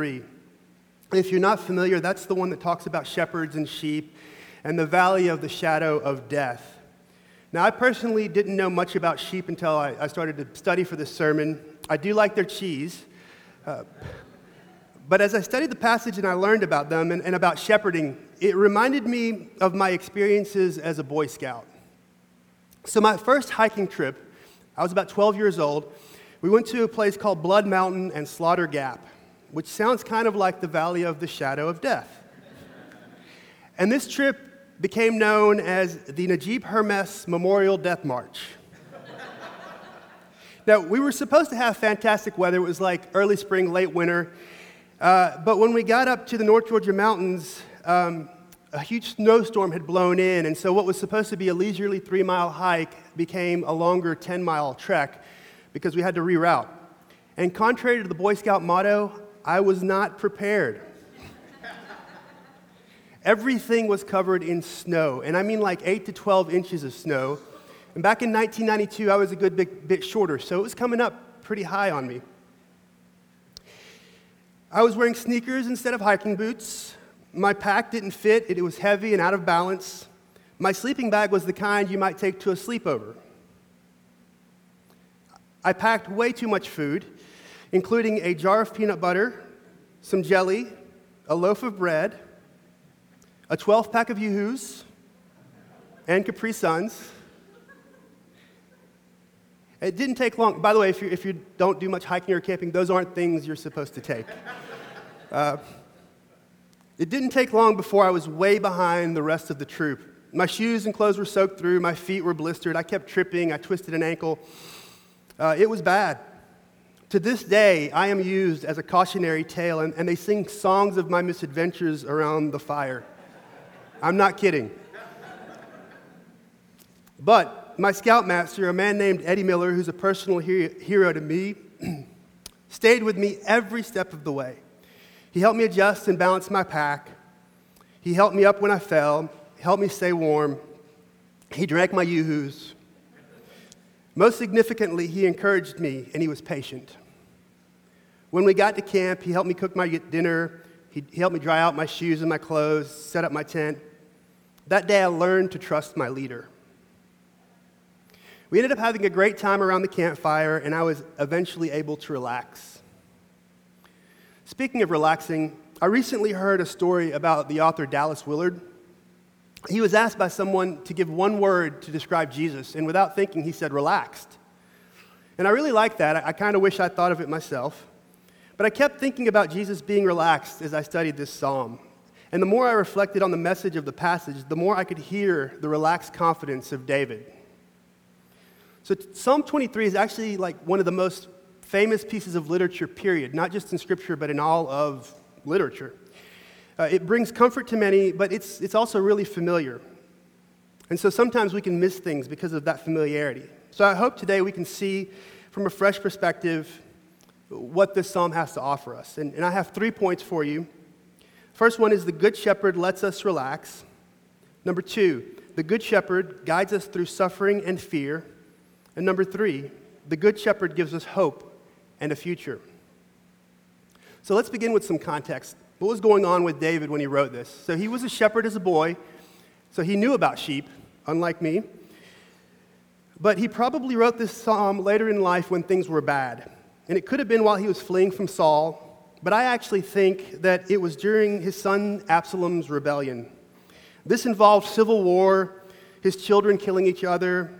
23. If you're not familiar, that's the one that talks about shepherds and sheep and the valley of the shadow of death. Now, I personally didn't know much about sheep until I, I started to study for this sermon. I do like their cheese. Uh, but as I studied the passage and I learned about them and, and about shepherding, it reminded me of my experiences as a Boy Scout. So, my first hiking trip, I was about 12 years old. We went to a place called Blood Mountain and Slaughter Gap, which sounds kind of like the Valley of the Shadow of Death. and this trip became known as the Najib Hermes Memorial Death March. now, we were supposed to have fantastic weather. It was like early spring, late winter. Uh, but when we got up to the North Georgia mountains, um, a huge snowstorm had blown in, and so what was supposed to be a leisurely three mile hike became a longer 10 mile trek because we had to reroute. And contrary to the Boy Scout motto, I was not prepared. Everything was covered in snow, and I mean like 8 to 12 inches of snow. And back in 1992, I was a good bit, bit shorter, so it was coming up pretty high on me. I was wearing sneakers instead of hiking boots. My pack didn't fit, it was heavy and out of balance. My sleeping bag was the kind you might take to a sleepover. I packed way too much food, including a jar of peanut butter, some jelly, a loaf of bread, a 12 pack of Yoo-Hoos, and Capri Suns. It didn't take long. By the way, if you, if you don't do much hiking or camping, those aren't things you're supposed to take. Uh, it didn't take long before I was way behind the rest of the troop. My shoes and clothes were soaked through, my feet were blistered, I kept tripping, I twisted an ankle. Uh, it was bad. To this day, I am used as a cautionary tale, and, and they sing songs of my misadventures around the fire. I'm not kidding. But my scoutmaster, a man named Eddie Miller, who's a personal hero to me, stayed with me every step of the way. He helped me adjust and balance my pack. He helped me up when I fell, he helped me stay warm. He drank my yoo-hoos. Most significantly, he encouraged me and he was patient. When we got to camp, he helped me cook my dinner. He helped me dry out my shoes and my clothes, set up my tent. That day, I learned to trust my leader. We ended up having a great time around the campfire, and I was eventually able to relax. Speaking of relaxing, I recently heard a story about the author Dallas Willard. He was asked by someone to give one word to describe Jesus, and without thinking, he said, relaxed. And I really like that. I, I kind of wish I thought of it myself. But I kept thinking about Jesus being relaxed as I studied this psalm. And the more I reflected on the message of the passage, the more I could hear the relaxed confidence of David. So Psalm 23 is actually like one of the most famous pieces of literature, period, not just in Scripture, but in all of literature. Uh, it brings comfort to many, but it's, it's also really familiar. And so sometimes we can miss things because of that familiarity. So I hope today we can see from a fresh perspective what this psalm has to offer us. And, and I have three points for you. First one is the Good Shepherd lets us relax. Number two, the Good Shepherd guides us through suffering and fear. And number three, the Good Shepherd gives us hope and a future. So let's begin with some context. What was going on with David when he wrote this? So he was a shepherd as a boy, so he knew about sheep, unlike me. But he probably wrote this psalm later in life when things were bad. And it could have been while he was fleeing from Saul, but I actually think that it was during his son Absalom's rebellion. This involved civil war, his children killing each other,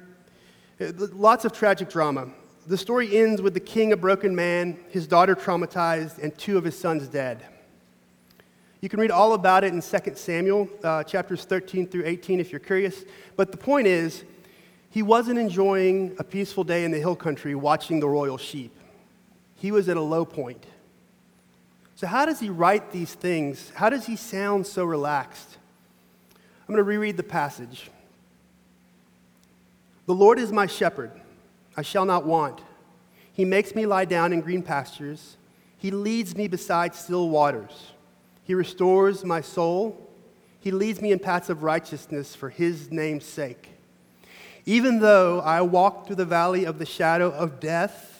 Lots of tragic drama. The story ends with the king a broken man, his daughter traumatized, and two of his sons dead. You can read all about it in 2 Samuel, uh, chapters 13 through 18, if you're curious. But the point is, he wasn't enjoying a peaceful day in the hill country watching the royal sheep. He was at a low point. So, how does he write these things? How does he sound so relaxed? I'm going to reread the passage. The Lord is my shepherd, I shall not want. He makes me lie down in green pastures. He leads me beside still waters. He restores my soul. He leads me in paths of righteousness for his name's sake. Even though I walk through the valley of the shadow of death,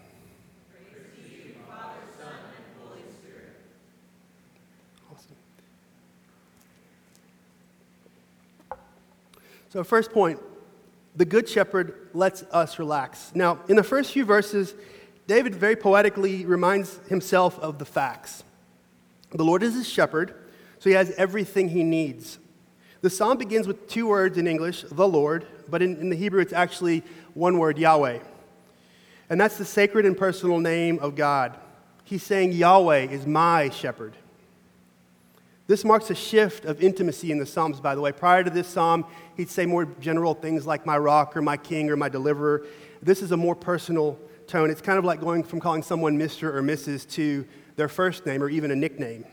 So, first point the Good Shepherd lets us relax. Now, in the first few verses, David very poetically reminds himself of the facts. The Lord is his shepherd, so he has everything he needs. The psalm begins with two words in English, the Lord, but in, in the Hebrew it's actually one word, Yahweh. And that's the sacred and personal name of God. He's saying, Yahweh is my shepherd. This marks a shift of intimacy in the Psalms, by the way. Prior to this psalm, he'd say more general things like my rock or my king or my deliverer. This is a more personal tone. It's kind of like going from calling someone Mr. or Mrs. to their first name or even a nickname.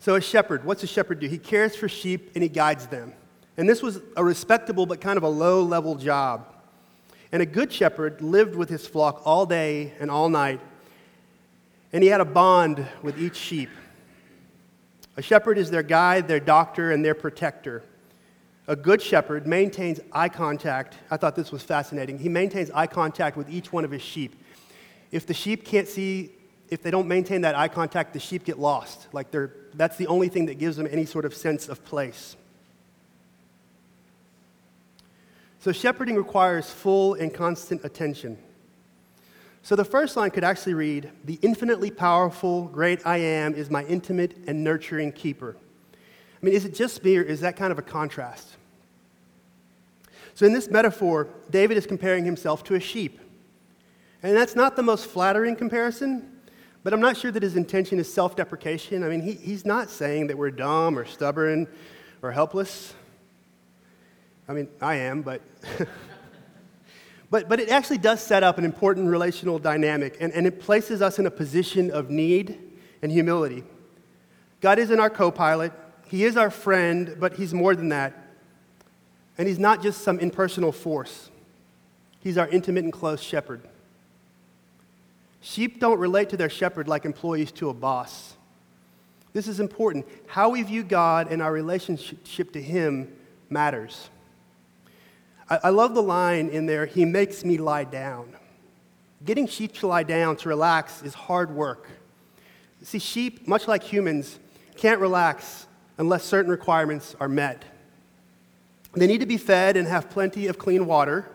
So, a shepherd, what's a shepherd do? He cares for sheep and he guides them. And this was a respectable but kind of a low level job. And a good shepherd lived with his flock all day and all night, and he had a bond with each sheep. A shepherd is their guide, their doctor, and their protector. A good shepherd maintains eye contact. I thought this was fascinating. He maintains eye contact with each one of his sheep. If the sheep can't see, if they don't maintain that eye contact, the sheep get lost. Like they're, that's the only thing that gives them any sort of sense of place. So, shepherding requires full and constant attention. So the first line could actually read The infinitely powerful, great I am is my intimate and nurturing keeper. I mean, is it just me or is that kind of a contrast? So in this metaphor, David is comparing himself to a sheep. And that's not the most flattering comparison, but I'm not sure that his intention is self deprecation. I mean, he, he's not saying that we're dumb or stubborn or helpless. I mean, I am, but. But, but it actually does set up an important relational dynamic, and, and it places us in a position of need and humility. God isn't our co pilot, He is our friend, but He's more than that. And He's not just some impersonal force, He's our intimate and close shepherd. Sheep don't relate to their shepherd like employees to a boss. This is important. How we view God and our relationship to Him matters. I, I love the line in there, He makes me lie down. Getting sheep to lie down, to relax, is hard work. See, sheep, much like humans, can't relax unless certain requirements are met. They need to be fed and have plenty of clean water.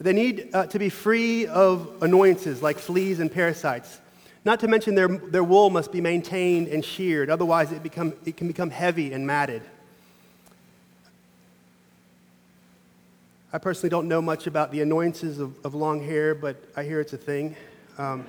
They need uh, to be free of annoyances like fleas and parasites. Not to mention their, their wool must be maintained and sheared, otherwise, it, become, it can become heavy and matted. I personally don't know much about the annoyances of, of long hair, but I hear it's a thing. Um,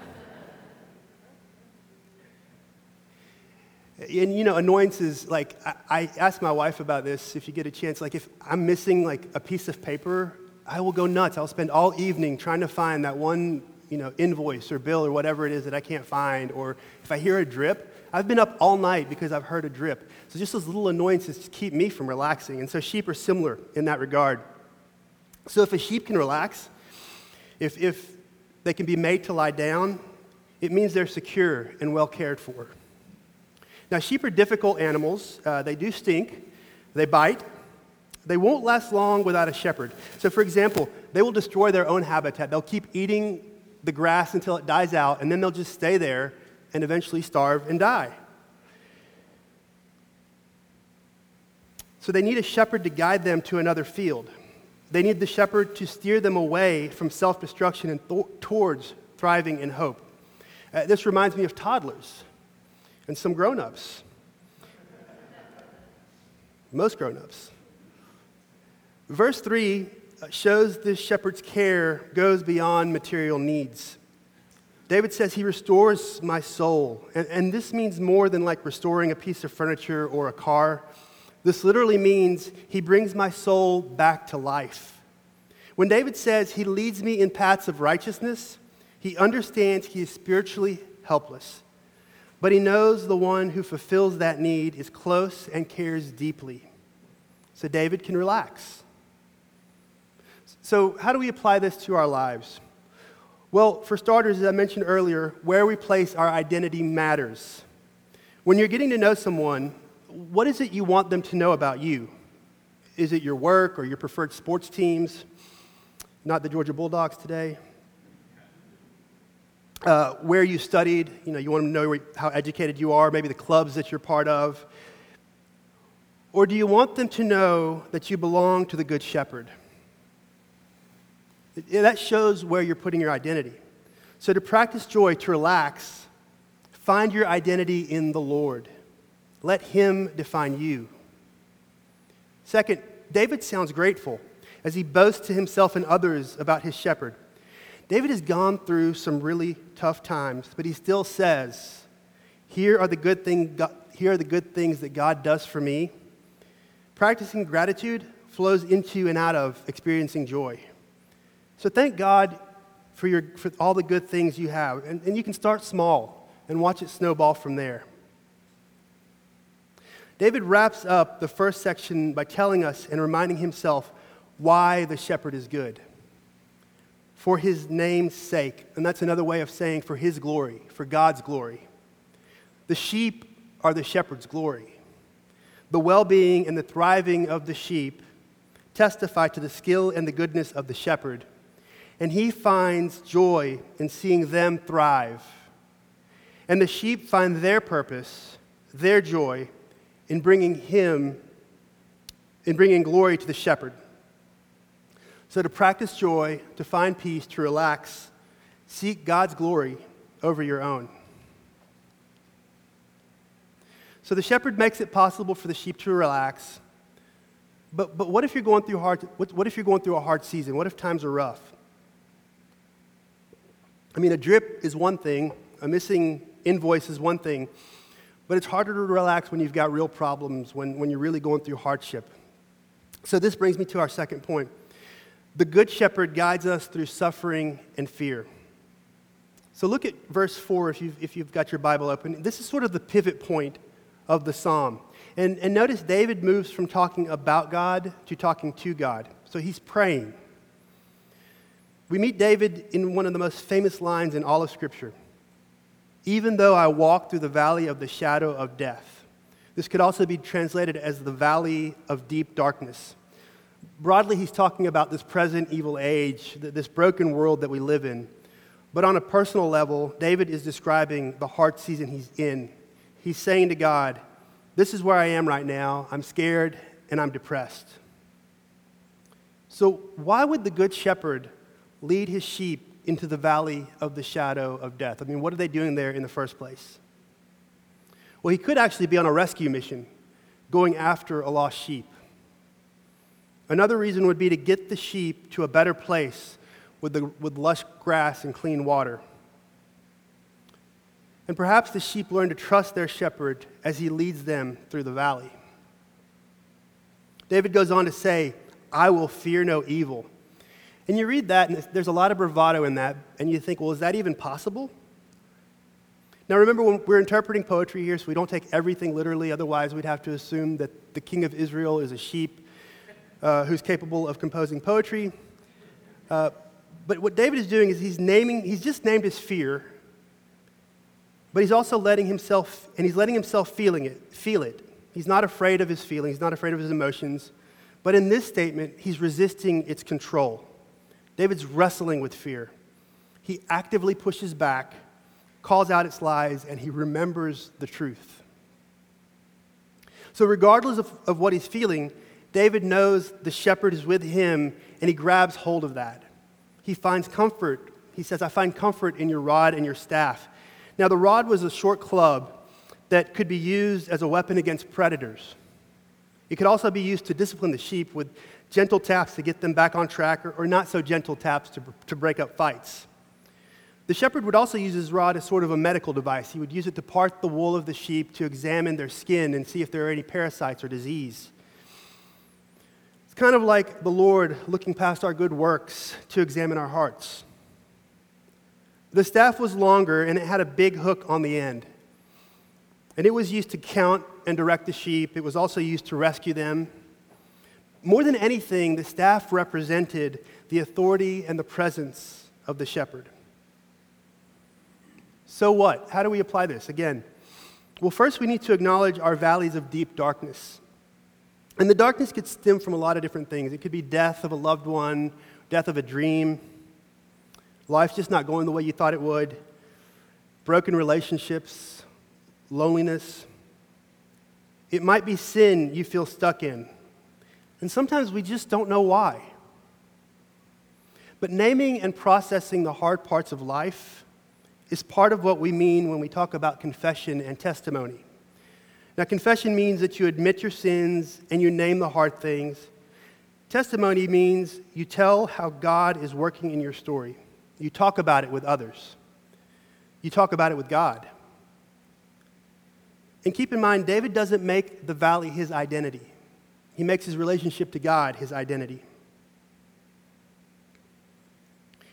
and you know, annoyances, like, I, I asked my wife about this if you get a chance. Like, if I'm missing like a piece of paper, I will go nuts. I'll spend all evening trying to find that one, you know, invoice or bill or whatever it is that I can't find. Or if I hear a drip, I've been up all night because I've heard a drip. So just those little annoyances keep me from relaxing. And so sheep are similar in that regard. So if a sheep can relax, if, if they can be made to lie down, it means they're secure and well cared for. Now, sheep are difficult animals. Uh, they do stink, they bite. They won't last long without a shepherd. So, for example, they will destroy their own habitat. They'll keep eating the grass until it dies out, and then they'll just stay there and eventually starve and die. So, they need a shepherd to guide them to another field. They need the shepherd to steer them away from self destruction and th- towards thriving in hope. Uh, this reminds me of toddlers and some grown ups. Most grown ups. Verse 3 uh, shows this shepherd's care goes beyond material needs. David says, He restores my soul. And, and this means more than like restoring a piece of furniture or a car. This literally means he brings my soul back to life. When David says he leads me in paths of righteousness, he understands he is spiritually helpless. but he knows the one who fulfills that need is close and cares deeply. So David can relax. So, how do we apply this to our lives? Well, for starters, as I mentioned earlier, where we place our identity matters. When you're getting to know someone, what is it you want them to know about you? Is it your work or your preferred sports teams? Not the Georgia Bulldogs today. Uh, where you studied, you know, you want them to know how educated you are, maybe the clubs that you're part of. Or do you want them to know that you belong to the Good Shepherd? That shows where you're putting your identity. So, to practice joy, to relax, find your identity in the Lord. Let Him define you. Second, David sounds grateful as he boasts to himself and others about his shepherd. David has gone through some really tough times, but he still says, Here are the good, thing, here are the good things that God does for me. Practicing gratitude flows into and out of experiencing joy. So thank God for, your, for all the good things you have. And, and you can start small and watch it snowball from there. David wraps up the first section by telling us and reminding himself why the shepherd is good. For his name's sake. And that's another way of saying for his glory, for God's glory. The sheep are the shepherd's glory. The well being and the thriving of the sheep testify to the skill and the goodness of the shepherd. And he finds joy in seeing them thrive. And the sheep find their purpose, their joy, in bringing him, in bringing glory to the shepherd. So, to practice joy, to find peace, to relax, seek God's glory over your own. So, the shepherd makes it possible for the sheep to relax. But, but what if you're going through hard, what, what if you're going through a hard season? What if times are rough? I mean, a drip is one thing, a missing invoice is one thing, but it's harder to relax when you've got real problems, when, when you're really going through hardship. So, this brings me to our second point. The Good Shepherd guides us through suffering and fear. So, look at verse 4 if you've, if you've got your Bible open. This is sort of the pivot point of the psalm. And, and notice David moves from talking about God to talking to God. So, he's praying. We meet David in one of the most famous lines in all of Scripture even though I walk through the valley of the shadow of death. This could also be translated as the valley of deep darkness. Broadly, he's talking about this present evil age, this broken world that we live in. But on a personal level, David is describing the hard season he's in. He's saying to God, This is where I am right now. I'm scared and I'm depressed. So, why would the Good Shepherd lead his sheep into the valley of the shadow of death. I mean, what are they doing there in the first place? Well, he could actually be on a rescue mission going after a lost sheep. Another reason would be to get the sheep to a better place with, the, with lush grass and clean water. And perhaps the sheep learn to trust their shepherd as he leads them through the valley. David goes on to say, I will fear no evil and you read that, and there's a lot of bravado in that, and you think, well, is that even possible? Now, remember, when we're interpreting poetry here, so we don't take everything literally, otherwise, we'd have to assume that the king of Israel is a sheep uh, who's capable of composing poetry. Uh, but what David is doing is he's naming, he's just named his fear, but he's also letting himself, and he's letting himself feeling it, feel it. He's not afraid of his feelings, he's not afraid of his emotions. But in this statement, he's resisting its control. David's wrestling with fear. He actively pushes back, calls out its lies, and he remembers the truth. So, regardless of, of what he's feeling, David knows the shepherd is with him, and he grabs hold of that. He finds comfort. He says, I find comfort in your rod and your staff. Now, the rod was a short club that could be used as a weapon against predators. It could also be used to discipline the sheep with gentle taps to get them back on track, or, or not so gentle taps to, to break up fights. The shepherd would also use his rod as sort of a medical device. He would use it to part the wool of the sheep to examine their skin and see if there are any parasites or disease. It's kind of like the Lord looking past our good works to examine our hearts. The staff was longer and it had a big hook on the end. And it was used to count and direct the sheep, it was also used to rescue them. More than anything, the staff represented the authority and the presence of the shepherd. So, what? How do we apply this? Again, well, first we need to acknowledge our valleys of deep darkness. And the darkness could stem from a lot of different things. It could be death of a loved one, death of a dream, life just not going the way you thought it would, broken relationships, loneliness. It might be sin you feel stuck in. And sometimes we just don't know why. But naming and processing the hard parts of life is part of what we mean when we talk about confession and testimony. Now, confession means that you admit your sins and you name the hard things. Testimony means you tell how God is working in your story. You talk about it with others. You talk about it with God. And keep in mind, David doesn't make the valley his identity, he makes his relationship to God his identity.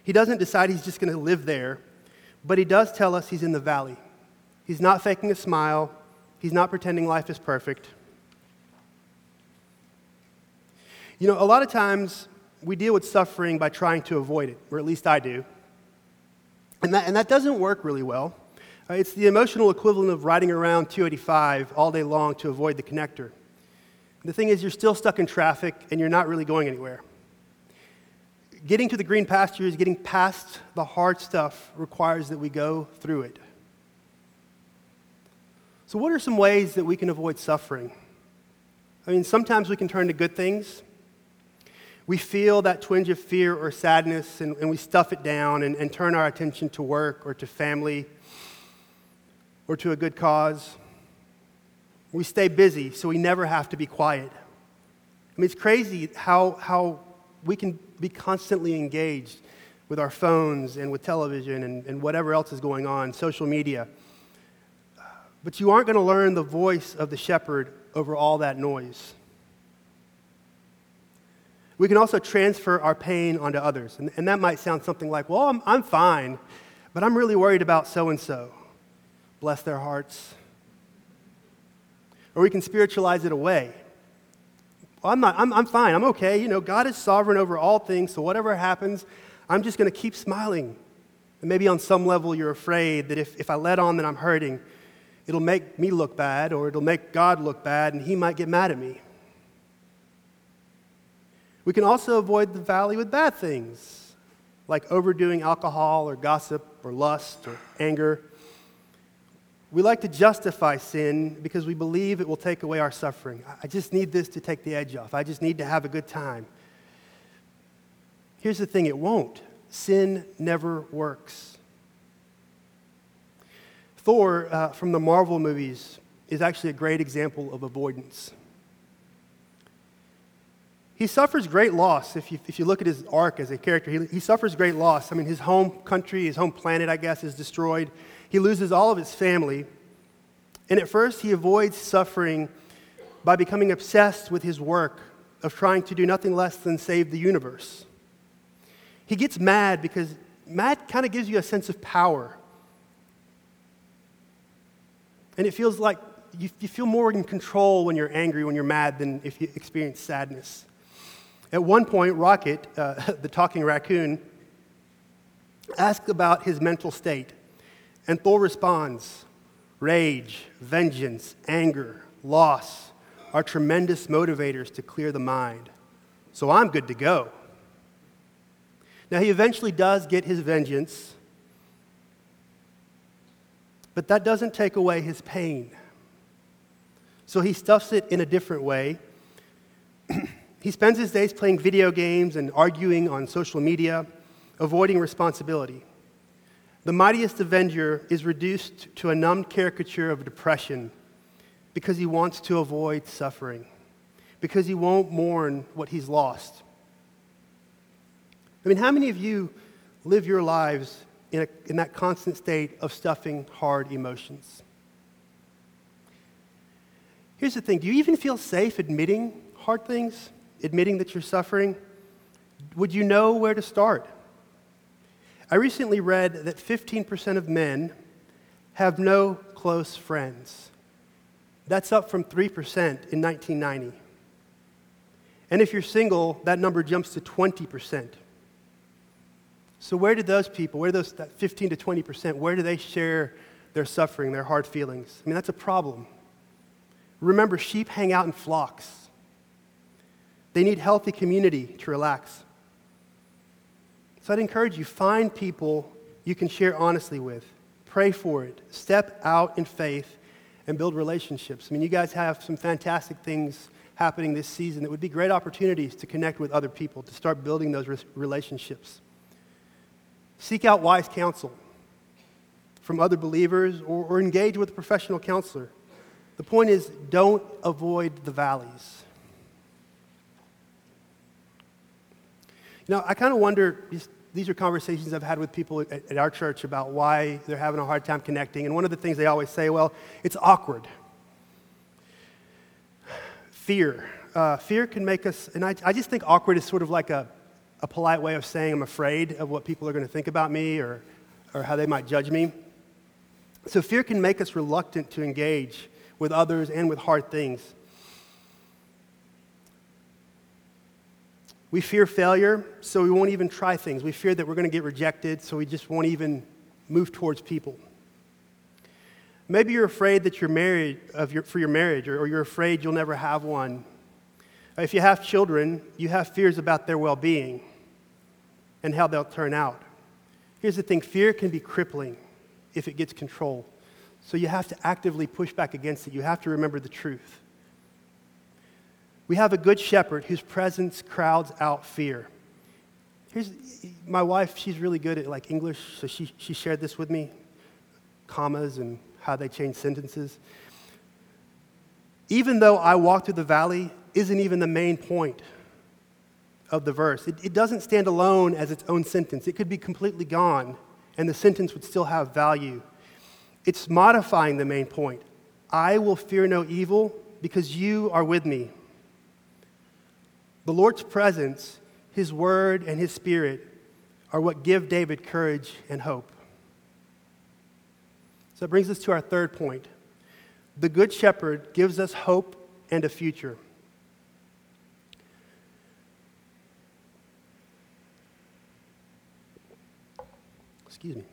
He doesn't decide he's just going to live there, but he does tell us he's in the valley. He's not faking a smile, he's not pretending life is perfect. You know, a lot of times we deal with suffering by trying to avoid it, or at least I do. And that, and that doesn't work really well. Uh, it's the emotional equivalent of riding around 285 all day long to avoid the connector. The thing is, you're still stuck in traffic and you're not really going anywhere. Getting to the green pastures, getting past the hard stuff, requires that we go through it. So, what are some ways that we can avoid suffering? I mean, sometimes we can turn to good things. We feel that twinge of fear or sadness and, and we stuff it down and, and turn our attention to work or to family or to a good cause. We stay busy so we never have to be quiet. I mean, it's crazy how, how we can be constantly engaged with our phones and with television and, and whatever else is going on, social media. But you aren't going to learn the voice of the shepherd over all that noise. We can also transfer our pain onto others. And, and that might sound something like, well, I'm, I'm fine, but I'm really worried about so and so. Bless their hearts. Or we can spiritualize it away. Well, I'm, not, I'm, I'm fine. I'm okay. You know, God is sovereign over all things, so whatever happens, I'm just going to keep smiling. And maybe on some level you're afraid that if, if I let on that I'm hurting, it'll make me look bad or it'll make God look bad and he might get mad at me. We can also avoid the valley with bad things, like overdoing alcohol or gossip or lust or anger. We like to justify sin because we believe it will take away our suffering. I just need this to take the edge off. I just need to have a good time. Here's the thing it won't. Sin never works. Thor uh, from the Marvel movies is actually a great example of avoidance. He suffers great loss. If you, if you look at his arc as a character, he, he suffers great loss. I mean, his home country, his home planet, I guess, is destroyed. He loses all of his family. And at first, he avoids suffering by becoming obsessed with his work of trying to do nothing less than save the universe. He gets mad because mad kind of gives you a sense of power. And it feels like you, you, feel more in control when you're angry, when you're mad, than if you experience sadness. At one point, Rocket, uh, the talking raccoon, asked about his mental state. And Thor responds rage, vengeance, anger, loss are tremendous motivators to clear the mind. So I'm good to go. Now, he eventually does get his vengeance, but that doesn't take away his pain. So he stuffs it in a different way. he spends his days playing video games and arguing on social media, avoiding responsibility. The mightiest avenger is reduced to a numbed caricature of depression because he wants to avoid suffering, because he won't mourn what he's lost. I mean, how many of you live your lives in, a, in that constant state of stuffing hard emotions? Here's the thing do you even feel safe admitting hard things, admitting that you're suffering? Would you know where to start? I recently read that 15% of men have no close friends. That's up from 3% in 1990. And if you're single, that number jumps to 20%. So, where do those people, where do those that 15 to 20%, where do they share their suffering, their hard feelings? I mean, that's a problem. Remember, sheep hang out in flocks. They need healthy community to relax. So I'd encourage you find people you can share honestly with. Pray for it. Step out in faith and build relationships. I mean, you guys have some fantastic things happening this season that would be great opportunities to connect with other people, to start building those relationships. Seek out wise counsel from other believers or, or engage with a professional counselor. The point is, don't avoid the valleys. You know, I kind of wonder, these are conversations I've had with people at, at, our church about why they're having a hard time connecting. And one of the things they always say, well, it's awkward. Fear. Uh, fear can make us, and I, I just think awkward is sort of like a, a polite way of saying I'm afraid of what people are going to think about me or, or how they might judge me. So fear can make us reluctant to engage with others and with hard things. We fear failure, so we won't even try things. We fear that we're going to get rejected, so we just won't even move towards people. Maybe you're afraid that you're married of your, for your marriage, or, or you're afraid you'll never have one. If you have children, you have fears about their well being and how they'll turn out. Here's the thing fear can be crippling if it gets control. So you have to actively push back against it. You have to remember the truth. We have a good shepherd whose presence crowds out fear. Here's my wife, she's really good at like English, so she, she shared this with me, commas and how they change sentences. Even though I walk through the valley isn't even the main point of the verse. It, it doesn't stand alone as its own sentence. It could be completely gone, and the sentence would still have value. It's modifying the main point. I will fear no evil because you are with me. The Lord's presence, His word, and His spirit are what give David courage and hope. So that brings us to our third point. The Good Shepherd gives us hope and a future. Excuse me.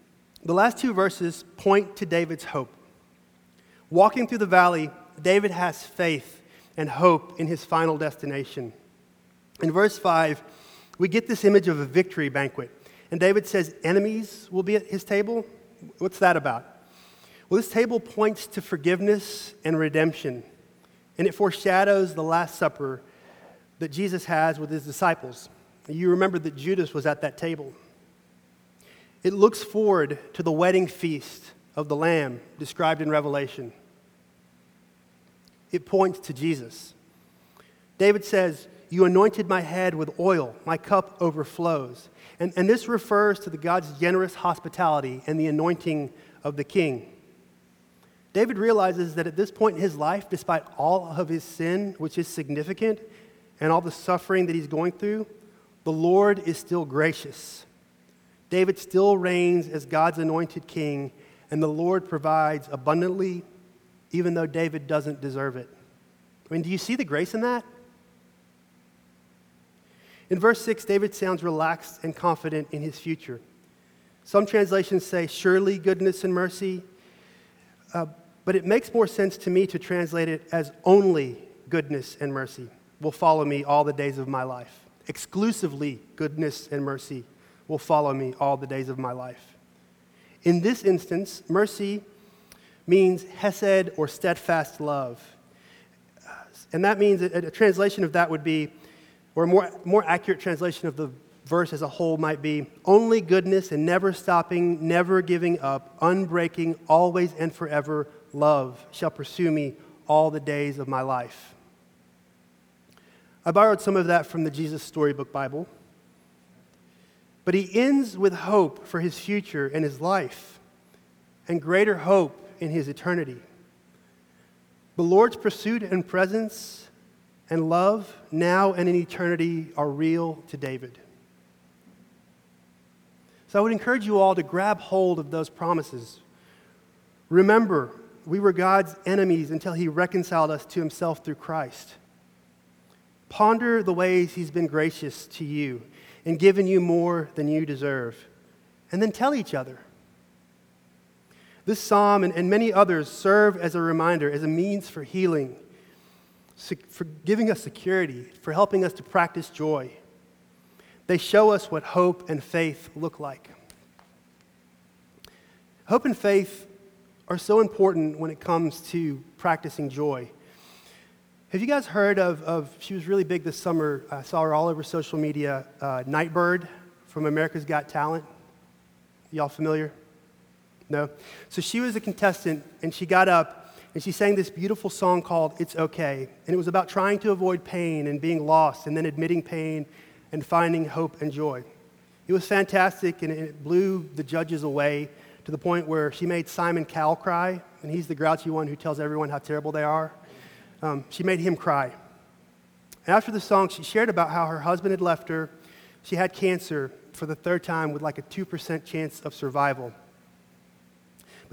The last two verses point to David's hope. Walking through the valley, David has faith and hope in his final destination. In verse 5, we get this image of a victory banquet. And David says, Enemies will be at his table. What's that about? Well, this table points to forgiveness and redemption. And it foreshadows the Last Supper that Jesus has with his disciples. You remember that Judas was at that table. It looks forward to the wedding feast of the Lamb described in Revelation. It points to Jesus. David says, You anointed my head with oil, my cup overflows. And, and this refers to the God's generous hospitality and the anointing of the king. David realizes that at this point in his life, despite all of his sin, which is significant, and all the suffering that he's going through, the Lord is still gracious. David still reigns as God's anointed king, and the Lord provides abundantly, even though David doesn't deserve it. I mean, do you see the grace in that? In verse 6, David sounds relaxed and confident in his future. Some translations say, Surely goodness and mercy. Uh, but it makes more sense to me to translate it as only goodness and mercy will follow me all the days of my life. Exclusively goodness and mercy will follow me all the days of my life. In this instance, mercy means hesed or steadfast love. And that means a, a translation of that would be, or a more, more accurate translation of the verse as a whole might be only goodness and never stopping, never giving up, unbreaking, always and forever love shall pursue me all the days of my life. I borrowed some of that from the Jesus Storybook Bible. But he ends with hope for his future and his life, and greater hope in his eternity. The Lord's pursuit and presence and love now and in eternity are real to David. So I would encourage you all to grab hold of those promises. Remember, we were God's enemies until he reconciled us to himself through Christ. Ponder the ways he's been gracious to you and given you more than you deserve. And then tell each other. This psalm and, and many others serve as a reminder, as a means for healing, for giving us security, for helping us to practice joy. They show us what hope and faith look like. Hope and faith are so important when it comes to practicing joy. Have you guys heard of, of she was really big this summer. I saw her all over social media, uh, Nightbirde from America's Got Talent. Y'all familiar? No? So she was a contestant, and she got up and she sang this beautiful song called It's Okay. And it was about trying to avoid pain and being lost, and then admitting pain and finding hope and joy. It was fantastic, and it blew the judges away to the point where she made Simon Cowell cry, and he's the grouchy one who tells everyone how terrible they are. Um, she made him cry. And after the song, she shared about how her husband had left her. She had cancer for the third time with like a 2% chance of survival.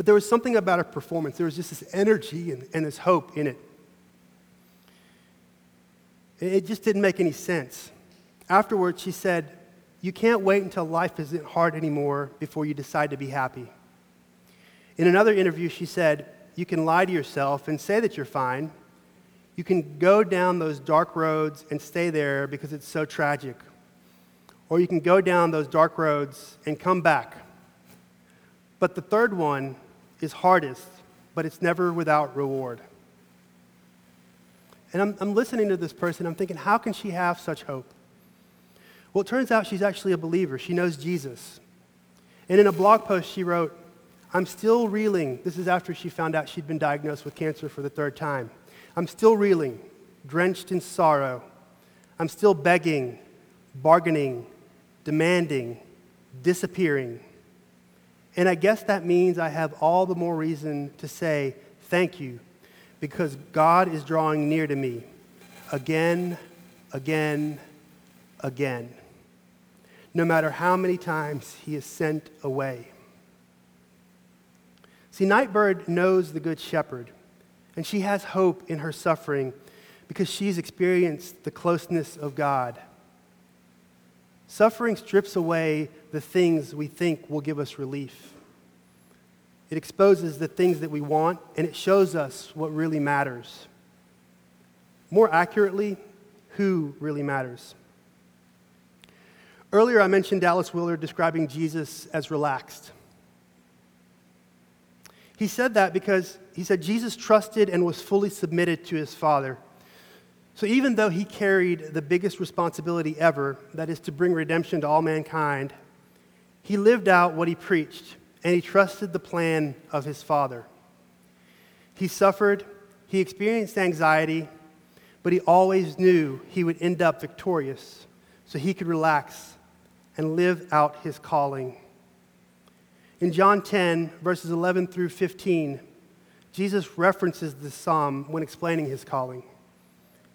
But there was something about her performance. There was just this energy and, and this hope in it. It just didn't make any sense. Afterwards, she said, You can't wait until life isn't hard anymore before you decide to be happy. In another interview, she said, You can lie to yourself and say that you're fine. You can go down those dark roads and stay there because it's so tragic. Or you can go down those dark roads and come back. But the third one is hardest, but it's never without reward. And I'm, I'm listening to this person, I'm thinking, how can she have such hope? Well, it turns out she's actually a believer. She knows Jesus. And in a blog post, she wrote, I'm still reeling. This is after she found out she'd been diagnosed with cancer for the third time. I'm still reeling, drenched in sorrow. I'm still begging, bargaining, demanding, disappearing. And I guess that means I have all the more reason to say thank you because God is drawing near to me again, again, again. No matter how many times he is sent away. See, Nightbirde knows the Good Shepherd, and she has hope in her suffering because she's experienced the closeness of God. Suffering strips away the things we think will give us relief. It exposes the things that we want, and it shows us what really matters. More accurately, who really matters. Earlier, I mentioned Dallas Willard describing Jesus as relaxed. He said that because he said Jesus trusted and was fully submitted to his Father. So even though he carried the biggest responsibility ever, that is to bring redemption to all mankind, he lived out what he preached and he trusted the plan of his Father. He suffered, he experienced anxiety, but he always knew he would end up victorious so he could relax and live out his calling. In John 10, verses 11 through 15, Jesus references this psalm when explaining his calling.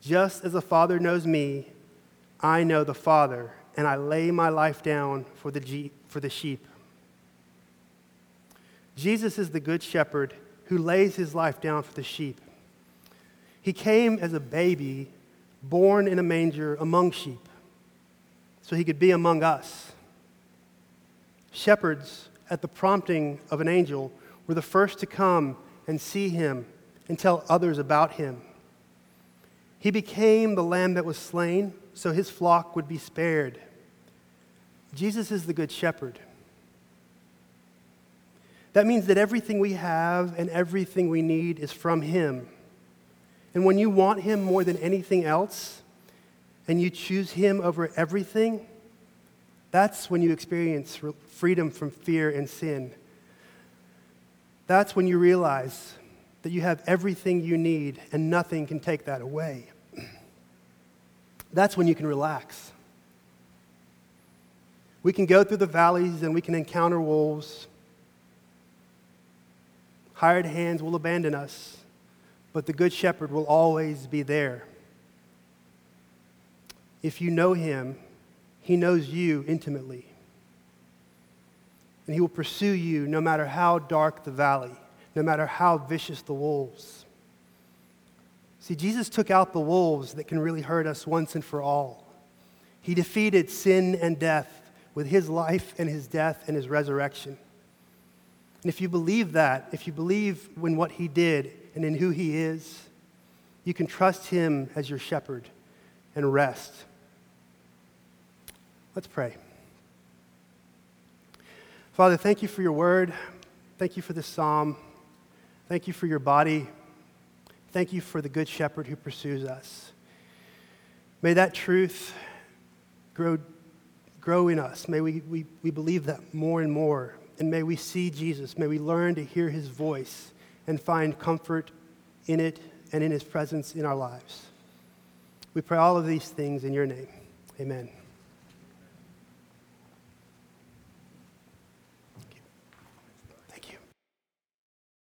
Just as the Father knows me, I know the Father, and I lay my life down for the, for the sheep. Jesus is the good shepherd who lays his life down for the sheep. He came as a baby, born in a manger among sheep, so he could be among us. Shepherds, at the prompting of an angel, were the first to come and see him and tell others about him. He became the lamb that was slain so his flock would be spared. Jesus is the good shepherd. That means that everything we have and everything we need is from him. And when you want him more than anything else, and you choose him over everything, that's when you experience freedom from fear and sin that's when you realize that you have everything you need and nothing can take that away. That's when you can relax. We can go through the valleys and we can encounter wolves. Hired hands will abandon us, but the Good Shepherd will always be there. If you know him, he knows you intimately. And he will pursue you no matter how dark the valley, no matter how vicious the wolves. See, Jesus took out the wolves that can really hurt us once and for all. He defeated sin and death with his life and his death and his resurrection. And if you believe that, if you believe in what he did and in who he is, you can trust him as your shepherd and rest. Let's pray. Father, thank you for your word. Thank you for this psalm. Thank you for your body. Thank you for the good shepherd who pursues us. May that truth grow, grow in us. May we, we, we believe that more and more. And may we see Jesus. May we learn to hear his voice and find comfort in it and in his presence in our lives. We pray all of these things in your name. Amen.